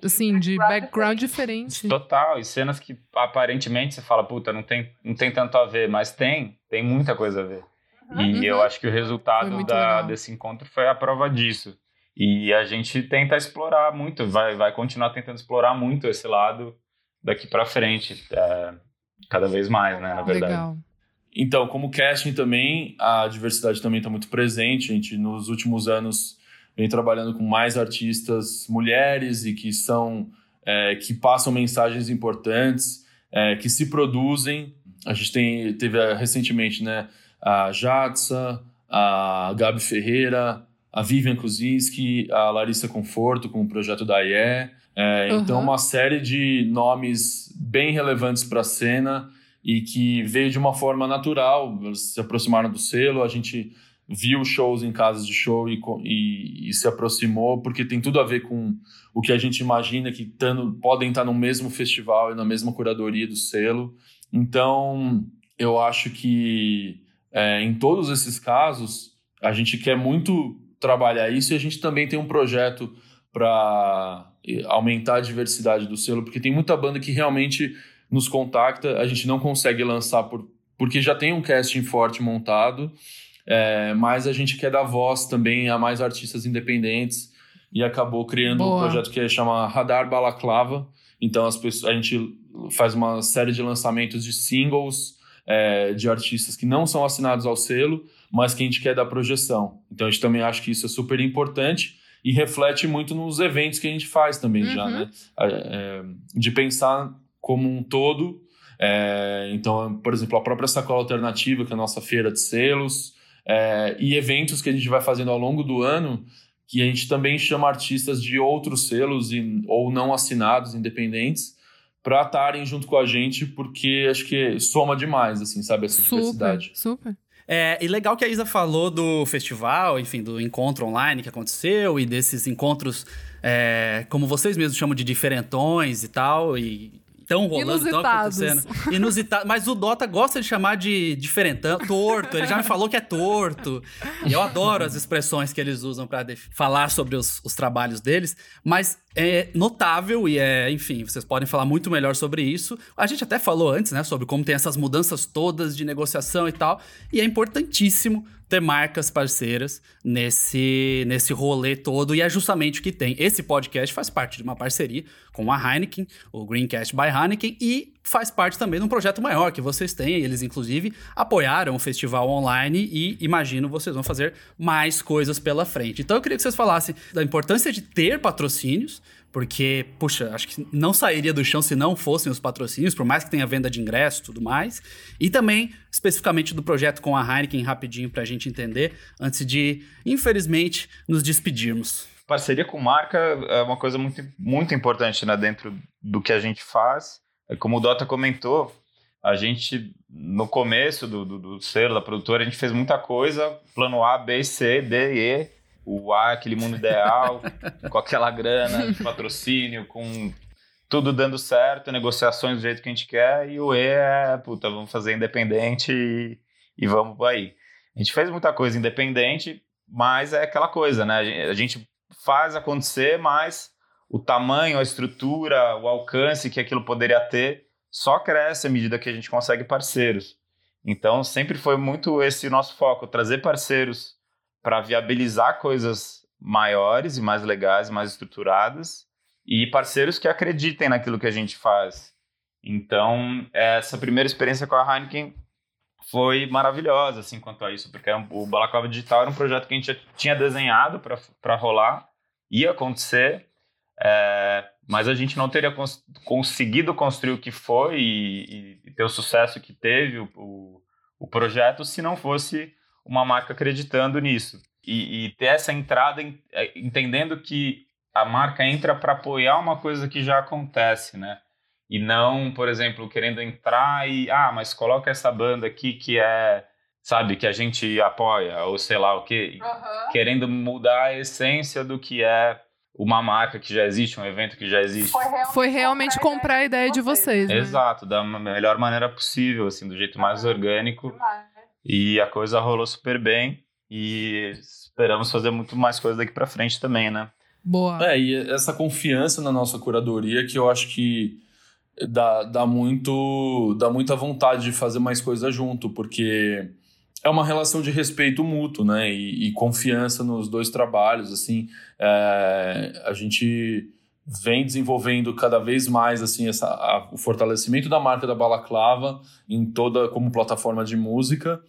Assim, de background diferente. Total. E cenas que aparentemente você fala, puta, não tem, não tem tanto a ver, mas tem, tem muita coisa a ver. E uhum. eu acho que o resultado da, desse encontro foi a prova disso. E a gente tenta explorar muito, vai, vai continuar tentando explorar muito esse lado daqui para frente, é, cada vez mais, né, na verdade. Legal. Então, como casting também, a diversidade também está muito presente. A gente, nos últimos anos, vem trabalhando com mais artistas mulheres e que são é, que passam mensagens importantes, é, que se produzem. A gente tem, teve recentemente né, a Jadsa, a Gabi Ferreira, a Vivian Kuzinski, a Larissa Conforto com o projeto da IE. É, uhum. Então, uma série de nomes bem relevantes para a cena e que veio de uma forma natural, se aproximaram do selo, a gente viu shows em casas de show e, e, e, se aproximou, porque tem tudo a ver com o que a gente imagina que tando, podem estar no mesmo festival e na mesma curadoria do selo. Então, eu acho que é, em todos esses casos, a gente quer muito trabalhar isso e a gente também tem um projeto para aumentar a diversidade do selo, porque tem muita banda que realmente nos contacta, a gente não consegue lançar por, porque já tem um casting forte montado, é, mas a gente quer dar voz também a mais artistas independentes e acabou criando Boa. um projeto que chama Radar Balaclava. Então as pessoas, a gente faz uma série de lançamentos de singles é, de artistas que não são assinados ao selo, mas que a gente quer dar projeção. Então a gente também acha que isso é super importante e reflete muito nos eventos que a gente faz também uhum. já, né? É, de pensar como um todo. É, então, por exemplo, a própria Sacola Alternativa, que é a nossa feira de selos, é, e eventos que a gente vai fazendo ao longo do ano, que a gente também chama artistas de outros selos e, ou não assinados, independentes, para estarem junto com a gente, porque acho que soma demais, assim, sabe, essa super, diversidade. Super. É, e legal que a Isa falou do festival, enfim, do encontro online que aconteceu e desses encontros, é, como vocês mesmos chamam de diferentões e tal, e tão rolando, tão acontecendo. Inusitado. Mas o Dota gosta de chamar de diferentão, torto. Ele já me falou que é torto. E eu adoro as expressões que eles usam para falar sobre os, os trabalhos deles. Mas é notável e é, enfim, vocês podem falar muito melhor sobre isso. A gente até falou antes, né, sobre como tem essas mudanças todas de negociação e tal, e é importantíssimo ter marcas parceiras nesse nesse rolê todo e é justamente o que tem. Esse podcast faz parte de uma parceria com a Heineken, o Greencast by Heineken e faz parte também de um projeto maior que vocês têm. Eles, inclusive, apoiaram o festival online e imagino vocês vão fazer mais coisas pela frente. Então eu queria que vocês falassem da importância de ter patrocínios, porque, puxa, acho que não sairia do chão se não fossem os patrocínios, por mais que tenha venda de ingresso e tudo mais. E também, especificamente do projeto com a Heineken, rapidinho para a gente entender, antes de, infelizmente, nos despedirmos. Parceria com marca é uma coisa muito, muito importante né, dentro do que a gente faz. É como o Dota comentou, a gente, no começo do, do, do selo, da produtora, a gente fez muita coisa, plano A, B, C, D, E, o A, aquele mundo ideal, com aquela grana, patrocínio, com tudo dando certo, negociações do jeito que a gente quer, e o E é, puta, vamos fazer independente e, e vamos aí. A gente fez muita coisa independente, mas é aquela coisa, né? A gente faz acontecer, mas o tamanho, a estrutura, o alcance que aquilo poderia ter só cresce à medida que a gente consegue parceiros. Então, sempre foi muito esse nosso foco, trazer parceiros para viabilizar coisas maiores e mais legais, mais estruturadas, e parceiros que acreditem naquilo que a gente faz. Então, essa primeira experiência com a Heineken foi maravilhosa, assim, quanto a isso, porque o Balaclava Digital era um projeto que a gente tinha desenhado para rolar, ia acontecer, é, mas a gente não teria cons conseguido construir o que foi e, e, ter o sucesso que teve o, o, o, projeto se não fosse uma marca acreditando nisso. E, e ter essa entrada é, entendendo que a marca entra para apoiar uma coisa que já acontece, né? E não, por exemplo, querendo entrar e, ah, mas coloca essa banda aqui que é, sabe, que a gente apoia, ou sei lá o quê. Uhum. Querendo mudar a essência do que é uma marca que já existe, um evento que já existe. Foi realmente, Foi realmente comprar, comprar a ideia de vocês. Né? Exato, da melhor maneira possível, assim, do jeito mais orgânico. E a coisa rolou super bem. E esperamos fazer muito mais coisa daqui para frente também, né? Boa. É, e essa confiança na nossa curadoria que eu acho que dá, dá, muito, dá muita vontade de fazer mais coisa junto, porque é uma relação de respeito mútuo, né? E, e confiança nos dois trabalhos, assim. É, a gente vem desenvolvendo cada vez mais assim essa, a, o fortalecimento da marca da Balaclava em toda como plataforma de música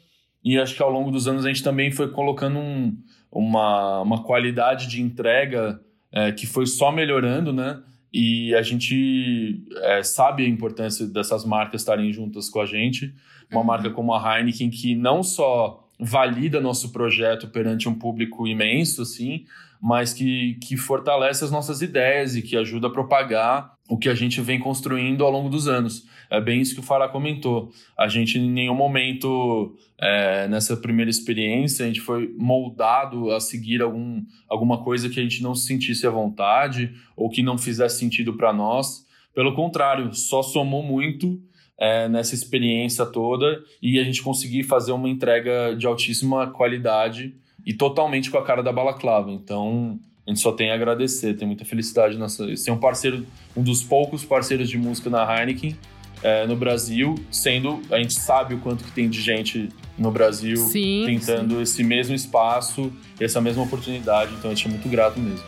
e acho que ao longo dos anos a gente também foi colocando um, uma, uma qualidade de entrega é, que foi só melhorando, né? E a gente é, sabe a importância dessas marcas estarem juntas com a gente. Uma uhum. marca como a Heineken, que não só valida nosso projeto perante um público imenso, assim, mas que, que fortalece as nossas ideias e que ajuda a propagar o que a gente vem construindo ao longo dos anos. É bem isso que o Fará comentou. A gente, em nenhum momento, é, nessa primeira experiência, a gente foi moldado a seguir algum, alguma coisa que a gente não se sentisse à vontade ou que não fizesse sentido para nós. Pelo contrário, só somou muito é, nessa experiência toda e a gente conseguir fazer uma entrega de altíssima qualidade e totalmente com a cara da balaclava. Então, a gente só tem a agradecer, tem muita felicidade nessa. Ser um parceiro, um dos poucos parceiros de música na Heineken é, no Brasil, sendo a gente sabe o quanto que tem de gente no Brasil sim, tentando sim. esse mesmo espaço, essa mesma oportunidade. Então, a gente é muito grato mesmo.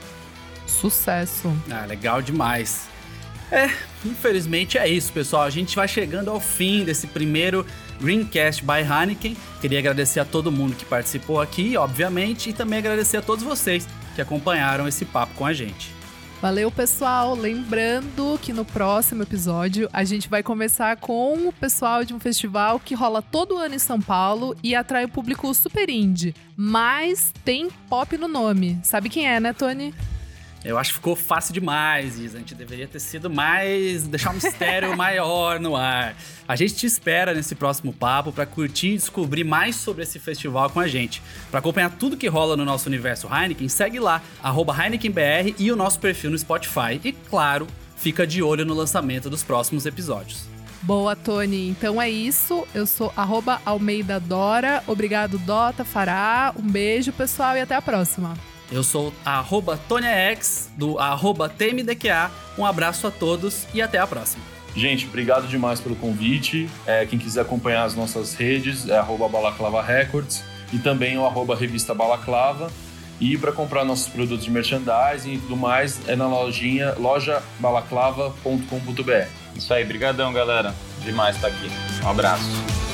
Sucesso. Ah, legal demais. É, infelizmente é isso, pessoal. A gente vai chegando ao fim desse primeiro Greencast by Heineken. Queria agradecer a todo mundo que participou aqui, obviamente, e também agradecer a todos vocês que acompanharam esse papo com a gente. Valeu, pessoal. Lembrando que no próximo episódio a gente vai conversar com o pessoal de um festival que rola todo ano em São Paulo e atrai o público super indie, mas tem pop no nome. Sabe quem é, né, Tony? Eu acho que ficou fácil demais, Isa. A gente deveria ter sido mais. deixar um mistério maior no ar. A gente te espera nesse próximo papo para curtir e descobrir mais sobre esse festival com a gente. Para acompanhar tudo que rola no nosso universo Heineken, segue lá, HeinekenBR e o nosso perfil no Spotify. E claro, fica de olho no lançamento dos próximos episódios. Boa, Tony. Então é isso. Eu sou Almeida Dora. Obrigado, Dota, Fará. Um beijo, pessoal, e até a próxima. Eu sou arroba ToniaX, do arroba TMDQA. Um abraço a todos e até a próxima. Gente, obrigado demais pelo convite. É, quem quiser acompanhar as nossas redes é arroba Balaclava Records e também o arroba Revista Balaclava. E para comprar nossos produtos de merchandising e tudo mais é na lojinha lojabalaclava.com.br. Isso aí, brigadão, galera. Demais estar aqui. Um abraço.